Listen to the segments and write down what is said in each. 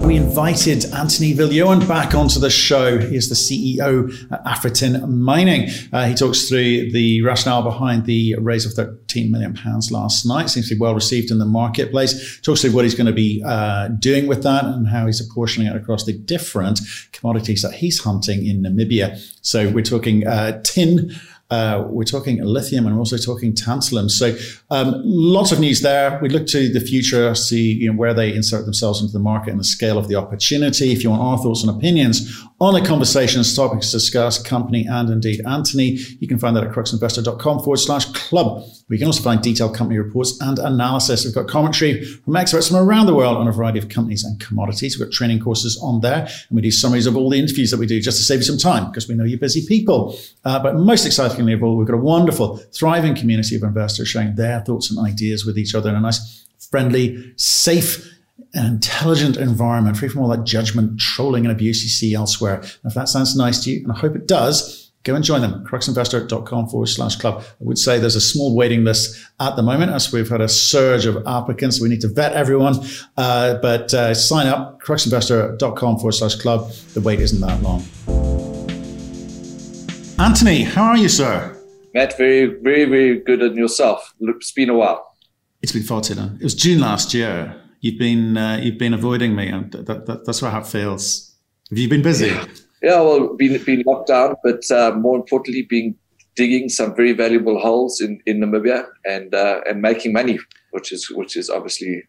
We invited Anthony Viljoen back onto the show. He is the CEO at Afritin Mining. Uh, he talks through the rationale behind the raise of 13 million pounds last night. Seems to be well received in the marketplace. Talks through what he's going to be uh, doing with that and how he's apportioning it across the different commodities that he's hunting in Namibia. So we're talking uh, tin. Uh, we're talking lithium and we're also talking tantalum. So um, lots of news there. We look to the future, see you know, where they insert themselves into the market and the scale of the opportunity. If you want our thoughts and opinions on the conversations, topics discussed, company and indeed Anthony, you can find that at cruxinvestor.com forward slash club. We can also find detailed company reports and analysis. We've got commentary from experts from around the world on a variety of companies and commodities. We've got training courses on there, and we do summaries of all the interviews that we do just to save you some time because we know you're busy people. Uh, but most excitingly of all, we've got a wonderful, thriving community of investors sharing their thoughts and ideas with each other in a nice, friendly, safe, an intelligent environment, free from all that judgment, trolling, and abuse you see elsewhere. And if that sounds nice to you, and I hope it does, go and join them. Cruxinvestor.com forward slash club. I would say there's a small waiting list at the moment as we've had a surge of applicants. We need to vet everyone. Uh, but uh, sign up, cruxinvestor.com forward slash club. The wait isn't that long. Anthony, how are you, sir? Matt, very, very, very good and yourself. It's been a while. It's been far too long. It was June last year. You've been uh, you've been avoiding me, and that, that, that's how it feels. Have you been busy? Yeah. Yeah, well, been been locked down, but uh, more importantly, being digging some very valuable holes in, in Namibia and uh, and making money, which is which is obviously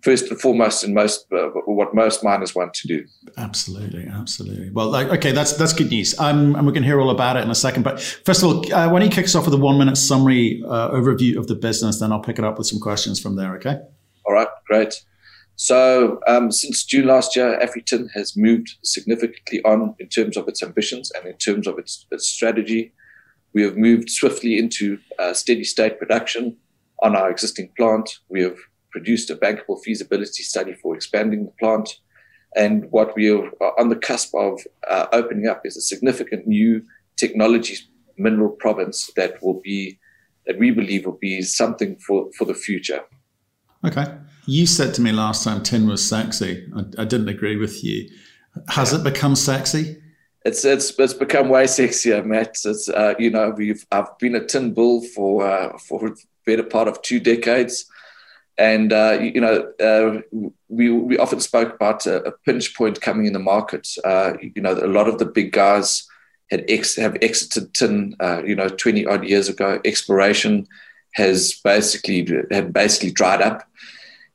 first and foremost and most uh, what most miners want to do. Absolutely, absolutely. Well, like, okay, that's that's good news. Um, and we're going to hear all about it in a second. But first of all, uh, why don't you kick us off with a one minute summary uh, overview of the business? Then I'll pick it up with some questions from there. Okay. Right, great. So um, since June last year, Afritin has moved significantly on in terms of its ambitions and in terms of its, its strategy. We have moved swiftly into uh, steady state production on our existing plant. We have produced a bankable feasibility study for expanding the plant. And what we are on the cusp of uh, opening up is a significant new technology mineral province that will be, that we believe will be something for, for the future. Okay. You said to me last time tin was sexy. I, I didn't agree with you. Has it become sexy? It's it's it's become way sexier, Matt. It's uh, you know we've I've been a tin bull for uh, for a better part of two decades, and uh, you know uh, we we often spoke about a, a, pinch point coming in the market. Uh, you know a lot of the big guys had ex- have exited tin. Uh, you know twenty odd years ago, exploration has basically had basically dried up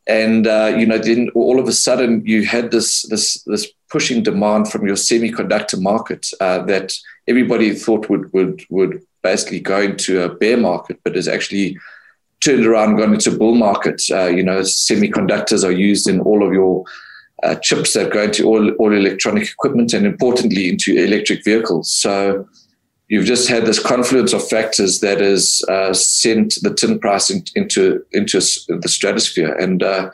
and uh, you know then all of a sudden you had this this this pushing demand from your semiconductor market uh, that everybody thought would would would basically go into a bear market, but has actually turned around and gone into a bull market. Uh, you know, semiconductors are used in all of your uh, chips that go into all, all electronic equipment and importantly into electric vehicles. So you've just had this confluence of factors that has uh, sent the tin price in, into into the stratosphere. And uh,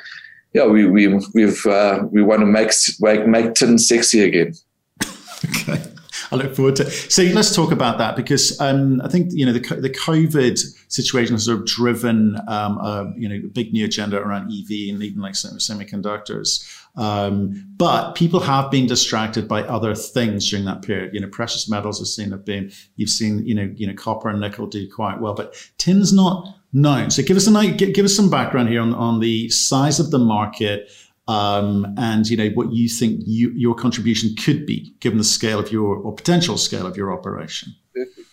yeah, we we we've uh, we want to make make make tin sexy again. okay. I look forward to. So let's talk about that because um, I think you know the the COVID situation has sort of driven um, a you know a big new agenda around EV and even like semiconductors. Um, but people have been distracted by other things during that period. You know, precious metals have seen have been. You've seen you know you know copper and nickel do quite well, but tin's not known. So give us a give us some background here on on the size of the market um, and you know what you think you, your contribution could be given the scale of your or potential scale of your operation.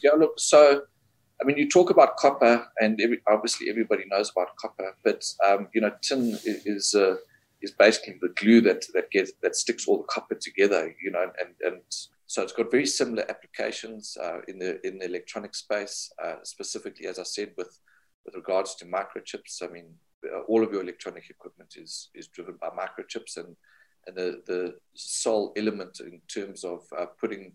Yeah, look. So, I mean, you talk about copper, and every, obviously everybody knows about copper, but um, you know, tin is uh, is basically the glue that that gets that sticks all the copper together. You know, and and so it's got very similar applications uh, in the in the electronic space, uh, specifically, as I said, with with regards to microchips. I mean, all of your electronic equipment is is driven by microchips and and the the sole element in terms of uh, putting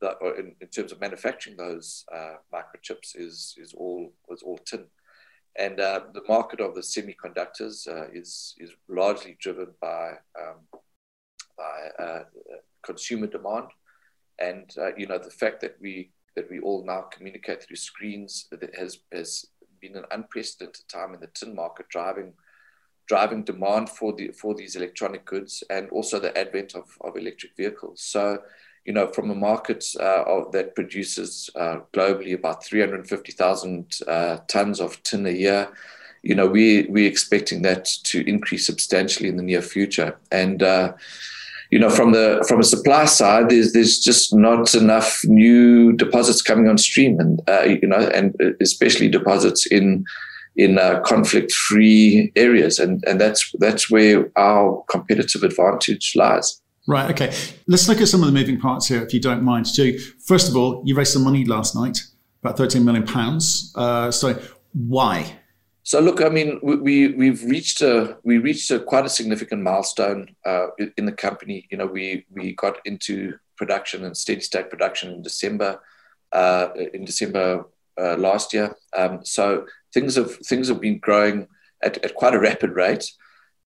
that or in, in, terms of manufacturing those uh, microchips is is all was all tin. And uh, the market of the semiconductors uh, is is largely driven by um, by uh, consumer demand. And uh, you know the fact that we that we all now communicate through screens has has been an unprecedented time in the tin market, driving driving demand for the for these electronic goods and also the advent of, of electric vehicles. So, you know, from a market uh, of, that produces uh, globally about 350,000 uh, tons of tin a year, you know, we we're expecting that to increase substantially in the near future. And uh, you know, from the from a supply side, there's there's just not enough new deposits coming on stream, and uh, you know, and especially deposits in in uh, conflict-free areas, and and that's that's where our competitive advantage lies. Right. Okay. Let's look at some of the moving parts here, if you don't mind. So, first of all, you raised some money last night, about thirteen million pounds. Uh, so, why? So look, I mean, we we've reached a we reached a quite a significant milestone uh, in the company. You know, we we got into production and steady state production in December uh, in December uh, last year. Um, so things have things have been growing at, at quite a rapid rate.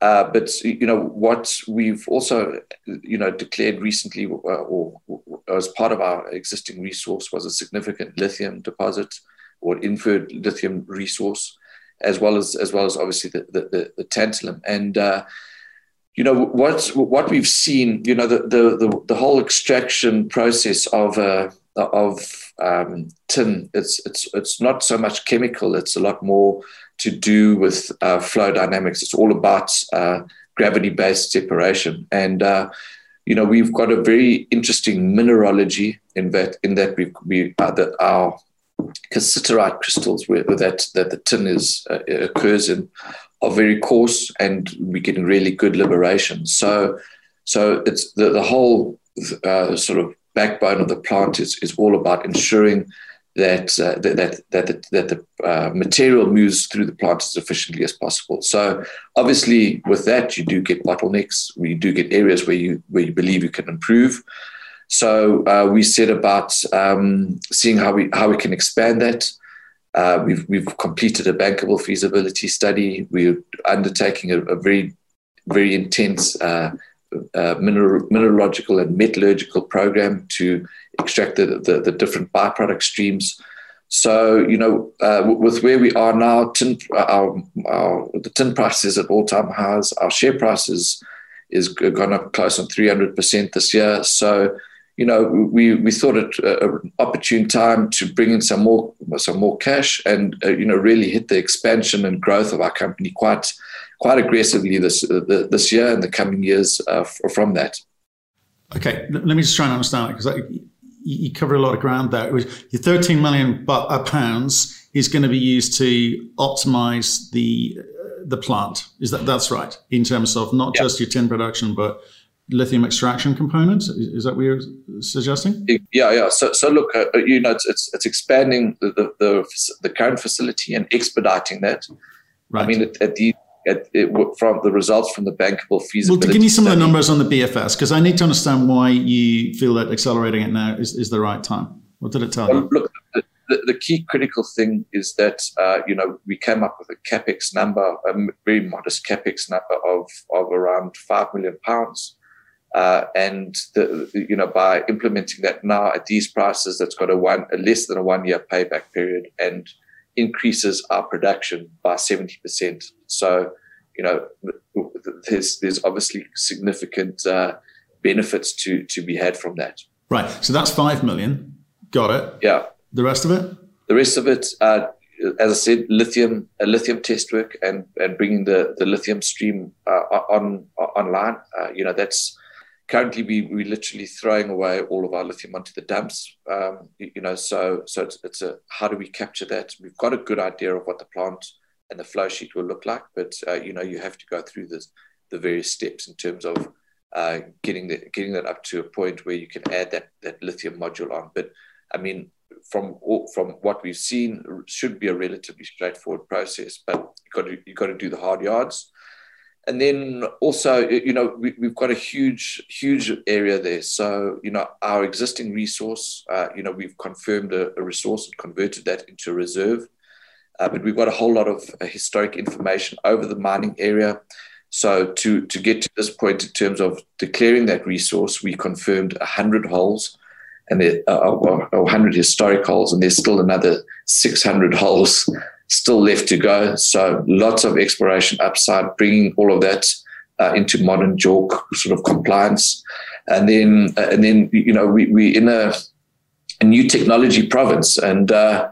Uh, but you know what we've also you know declared recently, uh, or, or, as part of our existing resource, was a significant lithium deposit or inferred lithium resource as well as as well as obviously the the, the tantalum and. Uh, you know what what we've seen you know the the the, the whole extraction process of uh, of um, tin it's it's it's not so much chemical it's a lot more to do with uh, flow dynamics it's all about uh, gravity based separation and uh, you know we've got a very interesting mineralogy in that in that we we uh, our cassiterite crystals where, that that the tin is uh, occurs in are very coarse and we're getting really good liberation. So so it's the, the whole uh, sort of backbone of the plant is, is all about ensuring that uh, that that that the, that the uh, material moves through the plant as efficiently as possible. So obviously, with that, you do get bottlenecks. We do get areas where you where you believe you can improve. So uh, we set about um, seeing how we how we can expand that. Uh, we've we've completed a bankable feasibility study. We're undertaking a, a very very intense uh, uh mineral, mineralogical and metallurgical program to extract the, the, the different byproduct streams. So you know, uh, with where we are now, tin, our, our the tin price is at all time highs. Our share price is is gone up close on three hundred percent this year. So you know, we, we thought it uh, an opportune time to bring in some more some more cash and uh, you know really hit the expansion and growth of our company quite quite aggressively this uh, this year and the coming years uh, from that. Okay, let me just try and understand it because you cover a lot of ground there. Your 13 million uh, pounds is going to be used to optimize the the plant. Is that that's right in terms of not just your tin production but lithium extraction components. Is that what you're suggesting? Yeah, yeah. So, so look, uh, uh, you know, it's, it's, it's expanding the, the, the, the, current facility and expediting that. Right. I mean, at, at the at, it, from the results from the bankable feasibility. Well, give me some study. of the numbers on the BFS because I need to understand why you feel that accelerating it now is, is the right time. What did it tell well, you? Look, the, the, the, key critical thing is that uh, you know we came up with a capex number, a very modest capex number of of around five million pounds. Uh, and the, you know by implementing that now at these prices, that's got a one a less than a one year payback period and increases our production by seventy percent. So you know there's there's obviously significant uh, benefits to to be had from that. Right. So that's five million. Got it. Yeah. The rest of it. The rest of it. Uh, as I said, lithium, a lithium test work, and and bringing the the lithium stream uh, on online. Uh, you know, that's currently we we're literally throwing away all of our lithium onto the dumps. Um, you, know, so so it's, it's a how do we capture that? We've got a good idea of what the plant and the flow sheet will look like, but uh, you know you have to go through this the various steps in terms of uh, getting that getting that up to a point where you can add that that lithium module on. But I mean, from from what we've seen, should be a relatively straightforward process. But you got to you got to do the hard yards and then also you know we, have got a huge huge area there. So you know our existing resource uh, you know we've confirmed a, a, resource and converted that into a reserve. Uh, but we've got a whole lot of uh, historic information over the mining area. So to to get to this point in terms of declaring that resource we confirmed 100 holes and there are 100 historic holes, and there's still another 600 holes still left to go. So lots of exploration upside, bringing all of that uh, into modern JORC sort of compliance, and then uh, and then you know we we in a, a new technology province, and uh,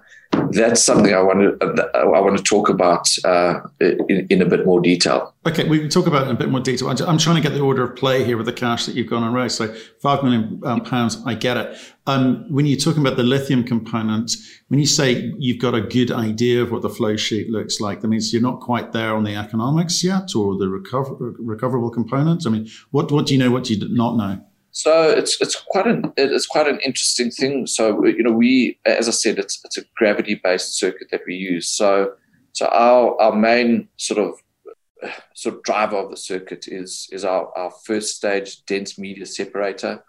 that's something I want to I want to talk about uh, in, in, a bit more detail. Okay, we can talk about it in a bit more detail. I'm trying to get the order of play here with the cash that you've gone and raised. So five million um, pounds, I get it. Um, when you're talking about the lithium component, when you say you've got a good idea of what the flow sheet looks like, that means you're not quite there on the economics yet or the recover, recoverable components. I mean, what what do you know? What do you not know? So it's it's quite an it's quite an interesting thing. So you know, we as I said, it's it's a gravity based circuit that we use. So so our our main sort of sort of driver of the circuit is is our, our first stage dense media separator.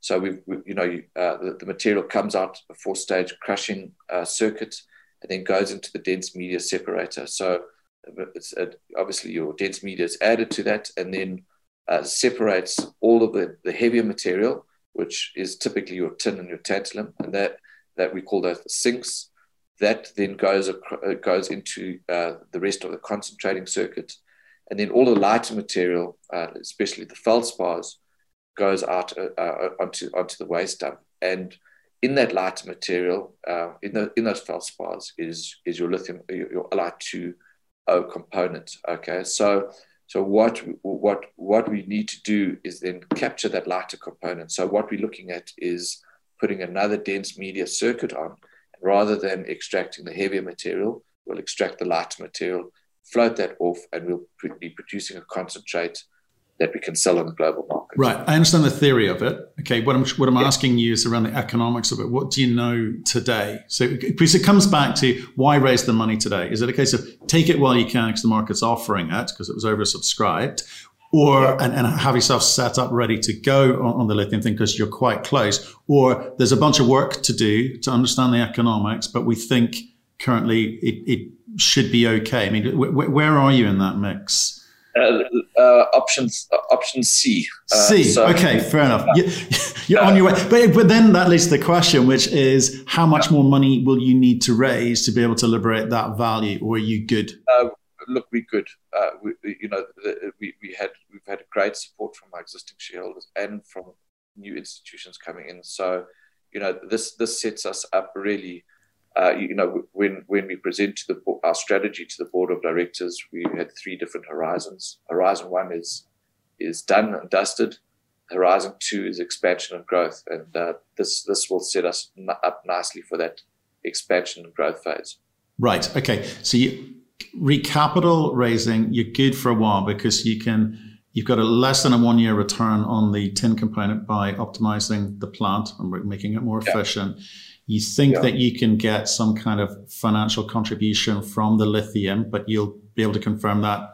So we, we you know uh, the, the, material comes out a four stage crushing uh, circuit and then goes into the dense media separator. So it's uh, obviously your dense media is added to that, and then uh, separates all of the, the heavier material, which is typically your tin and your tantalum, and that, that we call those the sinks. That then goes, uh, goes into uh, the rest of the concentrating circuit. And then all the lighter material, uh, especially the feldspars, goes out uh, uh, onto, onto the waste dump. And in that lighter material, in, the, in those feldspars, is, is your lithium, your, your Li2O component. Okay, so so what what what we need to do is then capture that lighter component. So what we're looking at is putting another dense media circuit on, rather than extracting the heavier material, we'll extract the lighter material, float that off, and we'll be producing a concentrate that we can sell on the global market. Right. I understand the theory of it. Okay. What I'm what I'm yeah. asking you is around the economics of it. What do you know today? So because it comes back to why raise the money today? Is it a case of take it while you can because the market's offering it because it was oversubscribed? Or yeah. and, and have yourself set up ready to go on, on the lithium thing because you're quite close, or there's a bunch of work to do to understand the economics, but we think currently it, it should be okay. I mean, wh- where are you in that mix? Uh, uh, options uh, option C. Uh, C. So, okay, fair enough. You're, on your way, but but then that leads to the question, which is how much more money will you need to raise to be able to liberate that value, or are you good? Uh, look, we good. Uh, we, you know, we, we had we've had great support from our existing shareholders and from new institutions coming in. So, you know, this this sets us up really uh, you know, when when we present to the, our strategy to the board of directors, we had three different horizons. Horizon one is is done and dusted. Horizon two is expansion and growth, and uh, this this will set us up nicely for that expansion and growth phase. Right. Okay. So you recapital raising, you're good for a while because you can you've got a less than a one year return on the tin component by optimizing the plant and making it more efficient. You think yeah. that you can get some kind of financial contribution from the lithium, but you'll be able to confirm that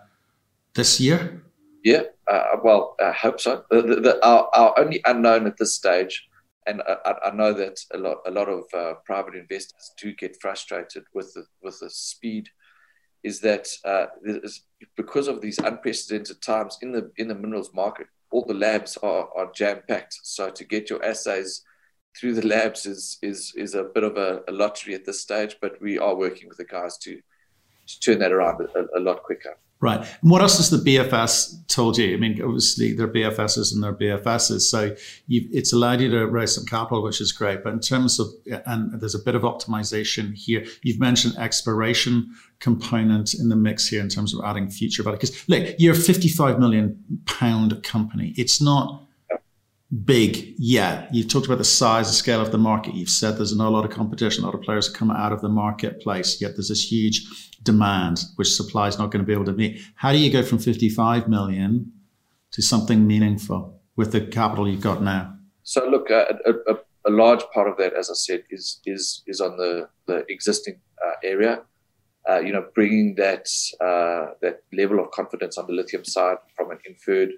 this year? Yeah, uh, well, I hope so. The, the, the, our, our, only unknown at this stage, and I, I know that a lot, a lot of uh, private investors do get frustrated with the, with the speed, is that uh, because of these unprecedented times in the in the minerals market, all the labs are, are jam packed. So to get your assays through the labs is is is a bit of a, a, lottery at this stage, but we are working with the guys to to turn that around a, a, lot quicker. Right. And what else has the BFS told you? I mean, obviously they're BFSs and they're BFSs, so it's allowed you to raise some capital, which is great. But in terms of, and there's a bit of optimization here. You've mentioned exploration component in the mix here in terms of adding future value. Because look, you're a 55 million pound company. It's not big yet. You've talked about the size, the scale of the market. You've said there's not a lot of competition, a lot of players coming out of the marketplace, yet there's this huge demand, which supply is not going to be able to meet. How do you go from 55 million to something meaningful with the capital you've got now? So look, a, a, a large part of that, as I said, is is is on the the existing uh, area. Uh, you know, bringing that uh, that level of confidence on the lithium side from an inferred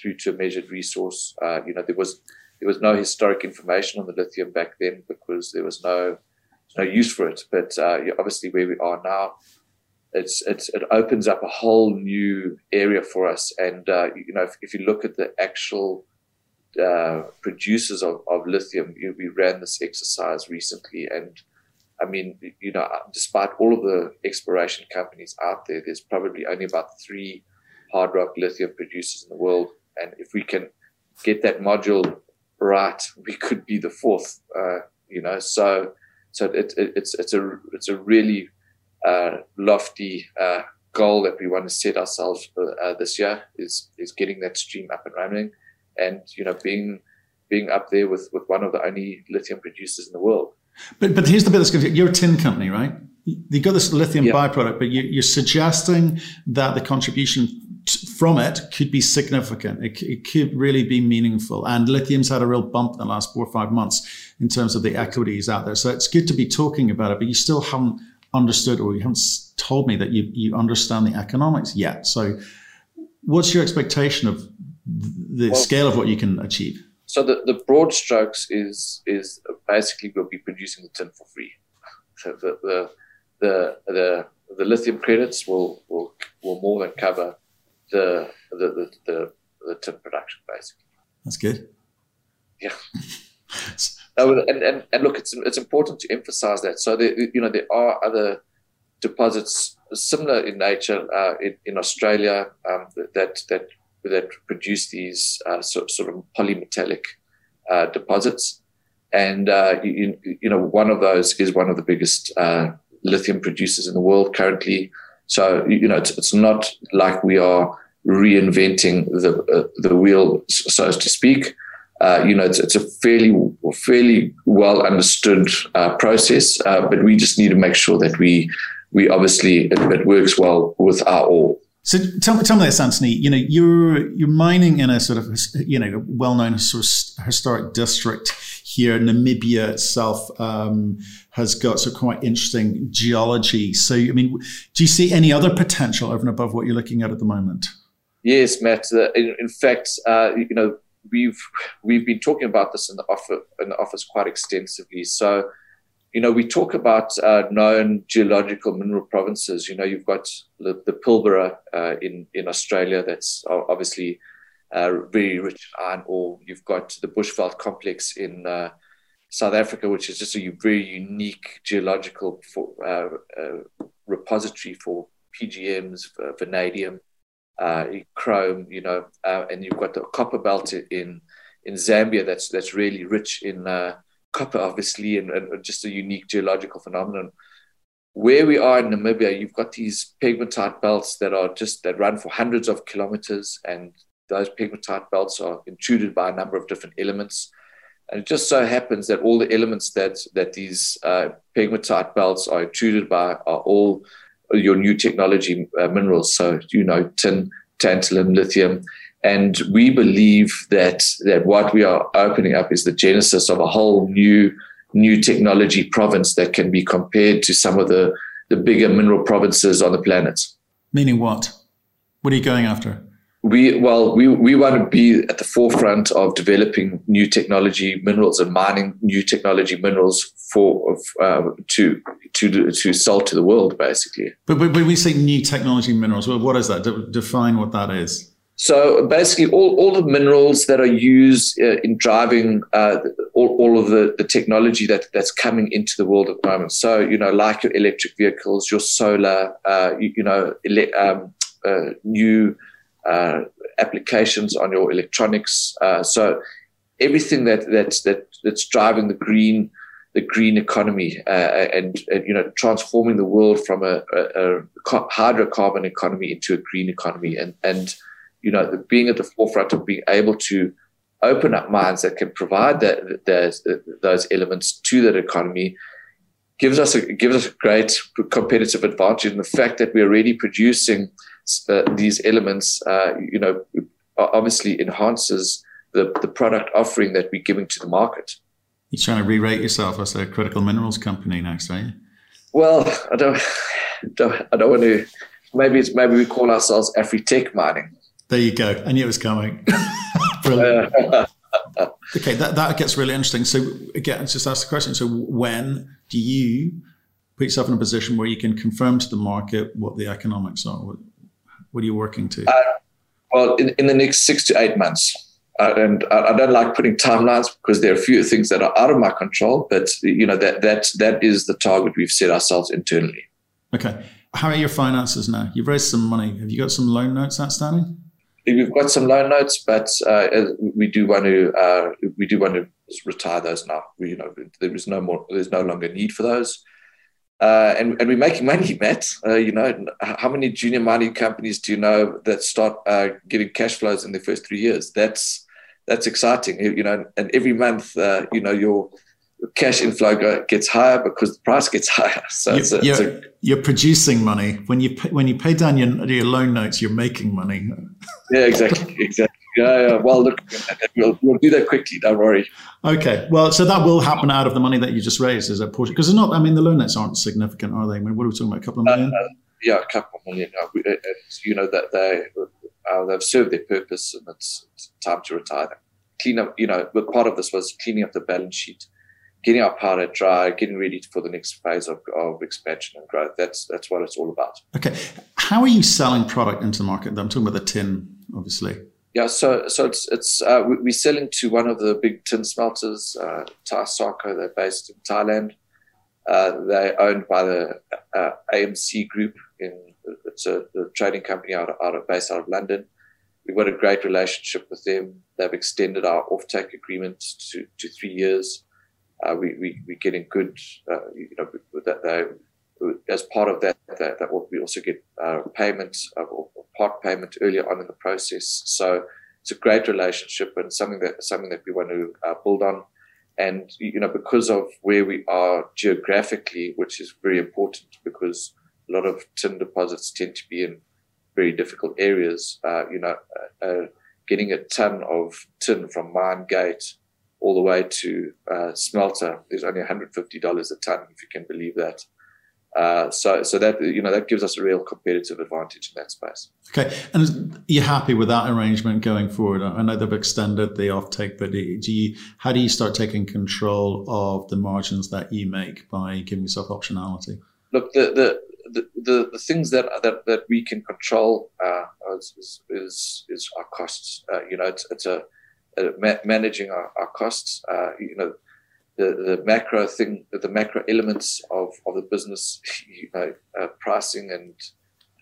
through to a measured resource. Uh, you know, there was there was no historic information on the lithium back then because there was no no use for it. But uh, obviously, where we are now, it's, it's it opens up a whole new area for us. And uh, you know, if, if, you look at the actual uh, producers of, of lithium, you we ran this exercise recently, and I mean, you know, despite all of the exploration companies out there, there's probably only about three hard rock lithium producers in the world, and if we can get that module right, we could be the fourth. Uh, you know, so so it, it, it's it's a it's a really uh, lofty uh, goal that we want to set ourselves uh, this year is is getting that stream up and running, and you know being being up there with with one of the only lithium producers in the world. But but here's the bit that's confusing. You're a tin company, right? You got this lithium yeah. byproduct, but you, are suggesting that the contribution from it could be significant. It, it, could really be meaningful. And lithium's had a real bump in the last four or five months in terms of the equities out there. So it's good to be talking about it, but you still haven't understood or you haven't told me that you, you understand the economics yet. So what's your expectation of the well, scale of what you can achieve? So the, the broad strokes is is basically we'll be producing the tin for free. So the the the the, the lithium credits will, will will more than cover the the the, the, the tin production basically. That's good. Yeah. and, and, and look, it's it's important to emphasize that. So there, you know there are other deposits similar in nature uh, in, in, Australia um, that that that produce these uh, sort, sort of polymetallic uh, deposits, and uh, you, you, know one of those is one of the biggest uh, lithium producers in the world currently. So you know it's, it's not like we are reinventing the uh, the wheel, so to speak. Uh, you know, it's, it's, a fairly fairly well understood uh, process, uh, but we just need to make sure that we we obviously it, it works well with our ore. So tell, tell me this, Anthony. You know, you're you're mining in a sort of you know well-known sort of historic district here. Namibia itself um, has got some quite interesting geology. So, I mean, do you see any other potential over and above what you're looking at at the moment? Yes, Matt. Uh, in, in, fact, uh, you know, we've we've been talking about this in the office in the office quite extensively. So you know, we talk about uh, known geological mineral provinces. You know, you've got the, the Pilbara uh, in in Australia. That's obviously very rich in iron ore. You've got the Bushveld complex in uh, South Africa, which is just a very unique geological for, uh, uh, repository for PGMs, vanadium, chrome. You know, and you've got the copper belt in in Zambia. That's that's really rich in copper, obviously, and, and just a unique geological phenomenon. Where we are in Namibia, you've got these pegmatite belts that are just that run for hundreds of kilometers, and those pegmatite belts are intruded by a number of different elements. And it just so happens that all the elements that that these uh, pegmatite belts are intruded by are all your new technology uh, minerals. So you know, tin, tantalum, lithium, and we believe that that what we are opening up is the genesis of a whole new new technology province that can be compared to some of the, the bigger mineral provinces on the planet. Meaning what? What are you going after? We well, we, we want to be at the forefront of developing new technology minerals and mining new technology minerals for uh, to to to sell to the world, basically. But, but when we say new technology minerals, well, what is that? De- define what that is. So basically, all, all the minerals that are used uh, in driving uh, all, all of the, the technology that, that's coming into the world at the moment. So, you know, like your electric vehicles, your solar, uh, you, you, know, ele- um, uh, new uh, applications on your electronics. Uh, so everything that, that's, that, that's driving the green the green economy and, and, you know transforming the world from a, a, a hydrocarbon economy into a green economy and and you know, being at the forefront of being able to open up mines that can provide that, those, those elements to that economy gives us a gives us a great competitive advantage. And the fact that we're already producing uh, these elements, uh, you know, obviously enhances the, the product offering that we're giving to the market. You're trying to re-rate yourself as a critical minerals company next, are you? Well, I don't, don't I don't want to. Maybe it's maybe we call ourselves Afri-Tech Mining. There you go. I knew it was coming. Brilliant. okay, that, that gets really interesting. So again, just ask the question. So when do you put yourself in a position where you can confirm to the market what the economics are? What, are you working to? Uh, well, in, in the next six to eight months. uh, and I don't like putting timelines because there are a few things that are out of my control. But you know that that that is the target we've set ourselves internally. Okay, how are your finances now? You've raised some money. Have you got some loan notes outstanding? We've got some loan notes, but uh, we do want to uh, we do want to retire those now. We, you know, there is no more. There's no longer need for those. Uh, and, and we're making money, Matt. Uh, you know, how many junior mining companies do you know that start uh, getting cash flows in their first three years? That's that's exciting. You know, and every month, uh, you know, your cash inflow gets higher because the price gets higher. So you're, a, you're, a, you're, producing money when you pay, when you pay down your, your loan notes. You're making money. Yeah, exactly, exactly. Yeah, yeah. Well, look, we'll, we'll do that quickly. Don't worry. Okay. Well, so that will happen out of the money that you just raised, is that portion? Because it's not. I mean, the loan notes aren't significant, are they? I mean, what are we talking about? A couple of million? Uh, uh, yeah, a couple of million. Uh, you know that they uh, they've served their purpose, and it's, it's time to retire them. Clean up. You know, but part of this was cleaning up the balance sheet getting our powder dry, getting ready for the next phase of, of expansion and growth. That's that's what it's all about. Okay, how are you selling product into the market? I'm talking about the tin, obviously. Yeah, so so it's it's uh, we're selling to one of the big tin smelters, uh, Thaisarco. They're based in Thailand. Uh, they're owned by the uh, AMC Group. In it's a, a trading company out of, out of based out of London. We've got a great relationship with them. They've extended our offtake agreement to, to three years uh, we, we, we're getting good, uh, you know, that they, as part of that, that, that we also get uh, payments uh, or part payment earlier on in the process. So it's a great relationship and something that something that we want to uh, build on. And you know, because of where we are geographically, which is very important, because a lot of tin deposits tend to be in very difficult areas. Uh, you know, uh, getting a ton of tin from mine gate all the way to uh, smelter. There's only $150 a ton, if you can believe that. Uh, so, so that you know that gives us a real competitive advantage in that space. Okay, and you're happy with that arrangement going forward? I know they've extended the offtake, but do you how do you start taking control of the margins that you make by giving yourself optionality? Look, the the the, the, the things that, that that we can control uh, is, is, is our costs. Uh, you know, it's, it's a uh, ma- managing our, our costs. Uh, you know, the, the macro thing, the macro elements of, of the business, you know, uh, pricing and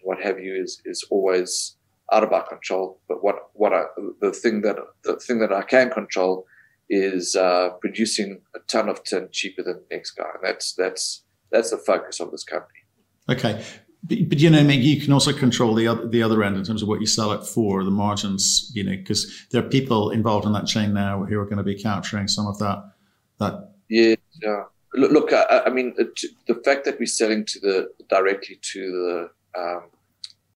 what have you is, is always out of our control. But what, what I, the thing that, the thing that I can control is uh, producing a ton of tin cheaper than the next guy. And that's, that's, that's the focus of this company. Okay. But, but, you know, I mean, you can also control the other, the other end in terms of what you sell it for, the margins. You know, because there are people involved in that chain now who are going to be capturing some of that. Yeah, yeah. Look, I, I, mean, the fact that we're selling to the directly to the um,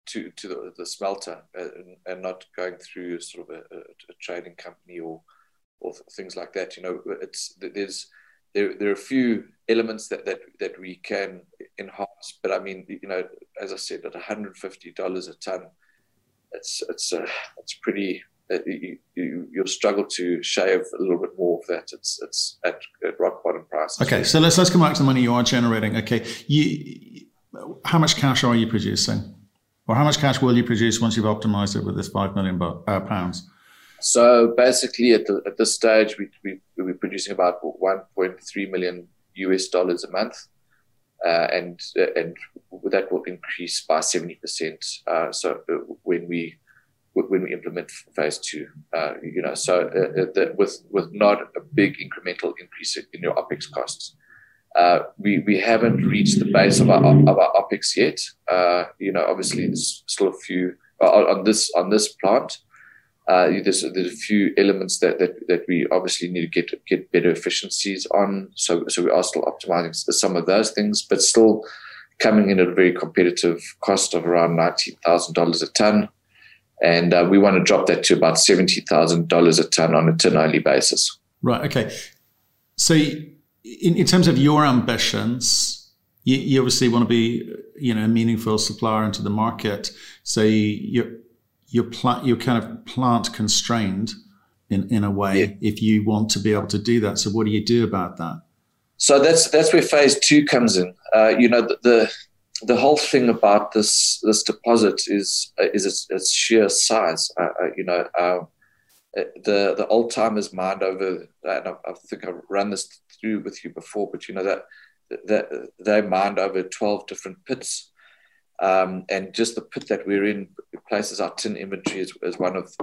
to to the, the smelter and, and, not going through sort of a, a, trading company or or things like that. You know, it's there's there there are a few elements that that that we can enhance. But I mean, you know, as I said, at one hundred fifty dollars a ton, it's it's uh, it's pretty. Uh, you, you will struggle to shave a little bit more of that. It's it's at, at rock bottom prices. Okay, so let's let's come back to the money you are generating. Okay, you how much cash are you producing, or how much cash will you produce once you've optimized it with this five million uh, pounds? So basically, at, the, at this stage, we, we, we're producing about 1.3 million US dollars a month uh, and uh, and that will increase by seventy percent. Uh, so uh, when we when we implement phase two, uh, you know, so uh, with with not a big incremental increase in your opex costs. we we haven't reached the base of our of our opex yet. you know, obviously there's still a few on this on this plant. Uh, there's, there's a few elements that, that, that we obviously need to get get better efficiencies on. So so we are still optimizing some of those things, but still coming in at a very competitive cost of around nineteen thousand dollars a ton, and uh, we want to drop that to about seventy thousand dollars a ton on a ton only basis. Right. Okay. So in, in terms of your ambitions, you, you obviously want to be you know a meaningful supplier into the market. So you're you're plant you're kind of plant constrained in in a way yeah. if you want to be able to do that. So what do you do about that? So that's that's where phase two comes in. Uh, you know the, the, the whole thing about this this deposit is is its, its sheer size. Uh, uh you know. Uh, the the old timers mind over, and I, I think I've run this through with you before, but you know that that they mined over 12 different pits. Um, and just the pit that we're in places our tin inventory as, as one of,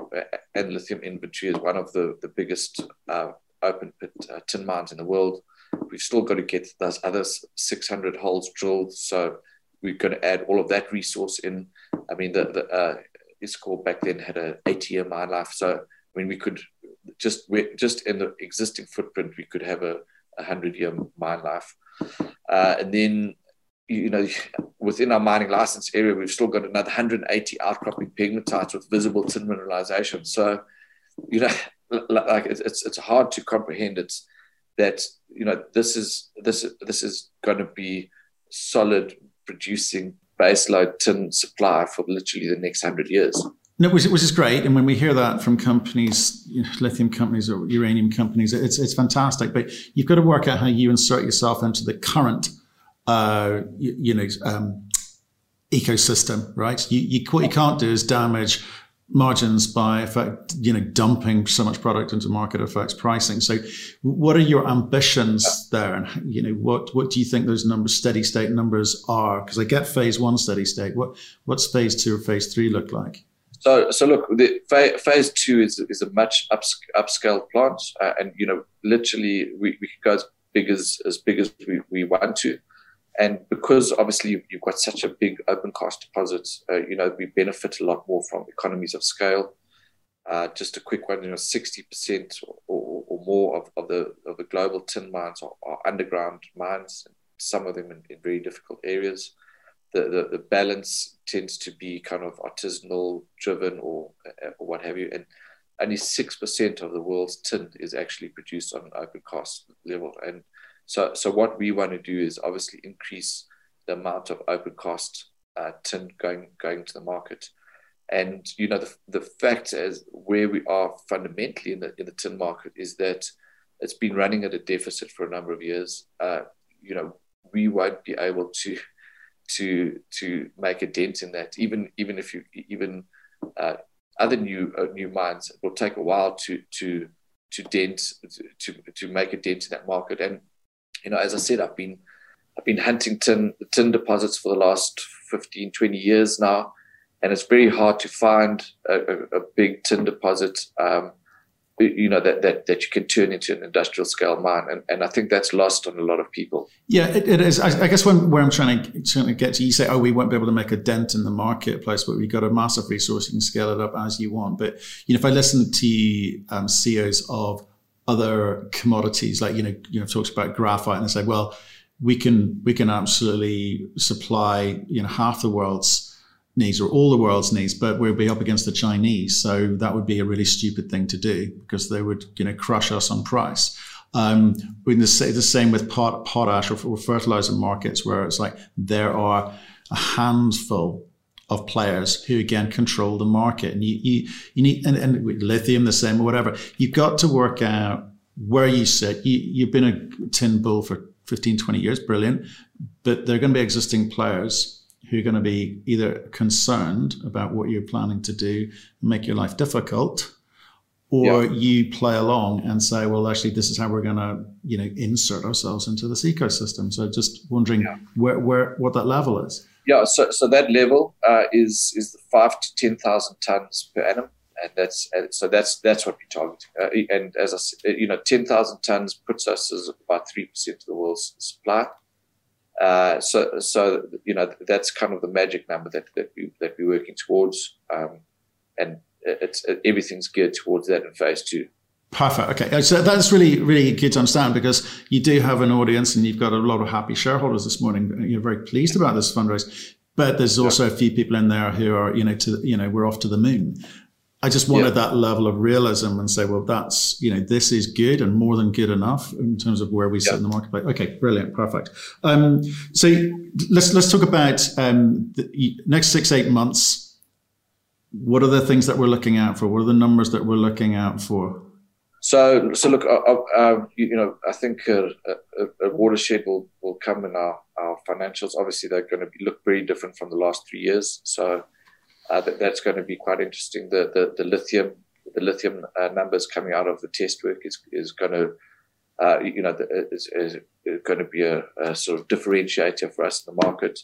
and lithium inventory is one of the, the biggest uh, open pit uh, tin mines in the world. We've still got to get those other 600 holes drilled. So we're going to add all of that resource in. I mean, the, the uh, Iscor back then had an 80 year mine life. So, I mean, we could just, just in the existing footprint, we could have a, a 100 year mine life. Uh, and then, you know, within our mining license area, we've still got another 180 outcropping pegmatites with visible tin mineralization. So, you know, like it's, it's hard to comprehend. It's that, you know, this is, this, this is going to be solid producing baseload tin supply for literally the next hundred years. No, which, which is great. And when we hear that from companies, you know, lithium companies or uranium companies, it's, it's fantastic. But you've got to work out how you insert yourself into the current, uh, you, you, know, um, ecosystem, right? You, you, what you can't do is damage margins by effect, you know, dumping so much product into market affects pricing. So what are your ambitions there? And, you know, what, what do you think those numbers, steady state numbers are? Because I get phase one steady state. What, what's phase two or phase three look like? So, so look, the phase two is, is a much ups, upscale plant, uh, and you know, literally, we, we can go as big as as big as we, we want to, and because obviously you've, got such a big open cast deposit, uh, you know, we benefit a lot more from economies of scale. Uh, just a quick one, you know, sixty percent or, or, more of, of the of the global tin mines are, are underground mines, some of them in, in very difficult areas the, the, the balance tends to be kind of artisanal driven or, or what have you. And only 6% of the world's tin is actually produced on an open cast level. And so, so what we want to do is obviously increase the amount of open cast uh, tin going, going to the market. And, you know, the, the fact is where we are fundamentally in the, in the tin market is that it's been running at a deficit for a number of years. Uh, you know, we won't be able to to to make a dent in that. Even even if you even uh, other new uh, new mines, it will take a while to to to dent to to make a dent in that market. And you know, as I said, I've been I've been hunting tin tin deposits for the last 15, 20 years now, and it's very hard to find a, a, a big tin deposit. Um, you know that, that that you can turn into an industrial scale mine and, and i think that's lost on a lot of people yeah it, it is I, I, guess when, where i'm trying to, to get to you say oh we won't be able to make a dent in the marketplace but we've got a massive resource you can scale it up as you want but you know if i listen to um, ceos of other commodities like you know you know talks about graphite and they say well we can we can absolutely supply you know half the world's needs or all the world's needs, but we'll be up against the Chinese. So that would be a really stupid thing to do because they would, you know, crush us on price. Um, the, the same with pot, potash or, or fertilizer markets where it's like there are a handful of players who again control the market and you, you, you need, and, and lithium the same or whatever. You've got to work out where you sit. You, you've been a tin bull for 15, 20 years. Brilliant. But there are going to be existing players who are going to be either concerned about what you're planning to do, and make your life difficult, or yeah. you play along and say, well, actually, this is how we're going to, you know, insert ourselves into this ecosystem. So just wondering yeah. where, where, what that level is. Yeah, so, so that level uh, is is the five to ten thousand tons per annum, and that's so that's that's what we target. Uh, and as I said, you know, ten thousand tons puts us as about three percent of the world's supply. Uh, so, so you know that's kind of the magic number that that we that we're working towards, um, and it's it, everything's geared towards that in phase two. Perfect. Okay, so that's really really good to understand because you do have an audience and you've got a lot of happy shareholders this morning. You're very pleased about this fundraise, but there's also yeah. a few people in there who are you know to you know we're off to the moon. I just wanted yeah. that level of realism and say, well, that's, you know, this is good and more than good enough in terms of where we sit in the marketplace. Okay, brilliant, perfect. Um, so let's let's talk about um, the next six eight months. What are the things that we're looking out for? What are the numbers that we're looking out for? So, so look, uh, uh, uh you, know, I think a, a, a, watershed will, will come in our, our financials. Obviously, they're going to be, look very different from the last three years. So, uh, that, that's going to be quite interesting. The, the, the lithium the lithium uh, numbers coming out of the test work is is going to, uh, you know, is, is going to be a, a, sort of differentiator for us in the market.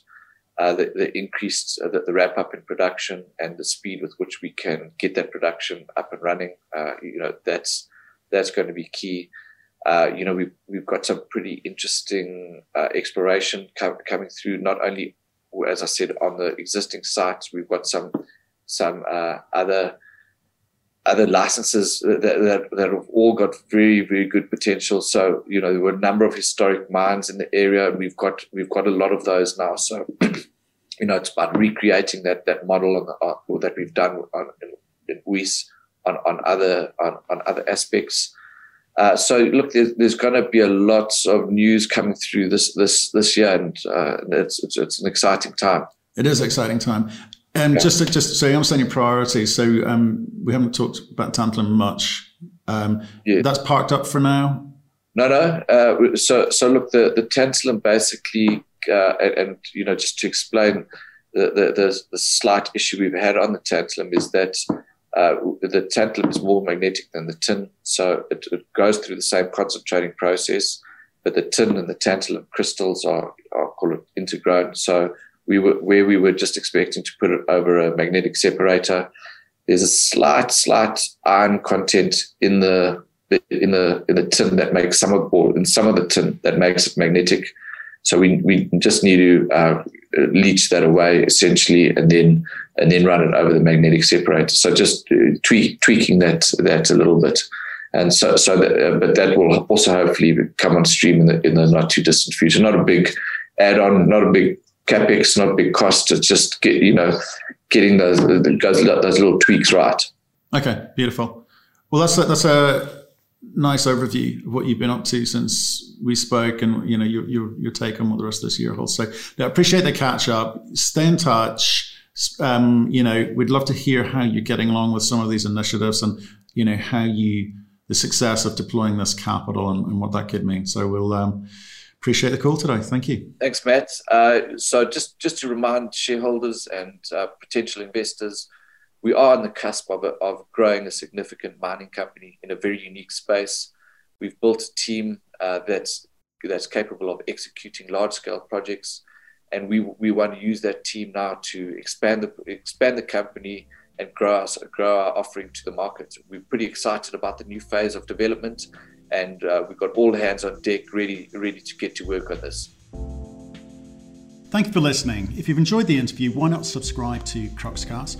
The, the, increased the, the, ramp up in production and the speed with which we can get that production up and running, you know, that's that's going to be key. Uh, you know, we've we've got some pretty interesting exploration com- coming through, not only as I said on the existing sites, we've got some some uh, other other licenses that, that, that, have all got very very good potential. So you know there were a number of historic mines in the area, and we've got we've got a lot of those now. So you know it's about recreating that that model on the, uh, that we've done on, in, in on on other on, on other aspects. Uh, so look, there's, there's going to be a lot of news coming through this this this year, and uh, it's, it's, it's an exciting time. It is an exciting time. Um, yeah. Just to, just so you understand your priorities. So um, we haven't talked about tantalum much. Um, yeah. That's parked up for now. No, no. Uh, so so look, the the tantalum basically, uh, and, and, you know, just to explain the, the, the the slight issue we've had on the tantalum is that uh, the tantalum is more magnetic than the tin, so it, it, goes through the same concentrating process. But the tin and the tantalum crystals are, are called intergrown. So we were where we were just expecting to put it over a magnetic separator. There's a slight, slight iron content in the in the in the tin that makes some of or in some of the tin that makes it magnetic. So we we just need to uh, leach that away essentially, and then and then run it over the magnetic separator. So just uh, tweak, tweaking that that a little bit, and so so that, uh, but that will also hopefully come on stream in the in the not too distant future. Not a big add-on, not a big capex, not a big cost. It's just get you know getting those those, little tweaks right. Okay, beautiful. Well, that's that's a nice overview of what you've been up to since we spoke, and you know your your, your take on what the rest of this year holds. So, I appreciate the catch up. Stay in touch um, you know, we'd love to hear how you're getting along with some of these initiatives and, you know, how you, the success of deploying this capital and, and what that could mean. So we'll um, appreciate the call today. Thank you. Thanks, Matt. Uh, so just, just to remind shareholders and uh, potential investors, we are on the cusp of, of growing a significant mining company in a very unique space. We've built a team uh, that's, that's capable of executing large scale projects and we we want to use that team now to expand the expand the company and grow our, grow our offering to the market. We're pretty excited about the new phase of development, and uh, we've got all hands on deck, ready ready to get to work on this. Thank you for listening. If you've enjoyed the interview, why not subscribe to Cruxcast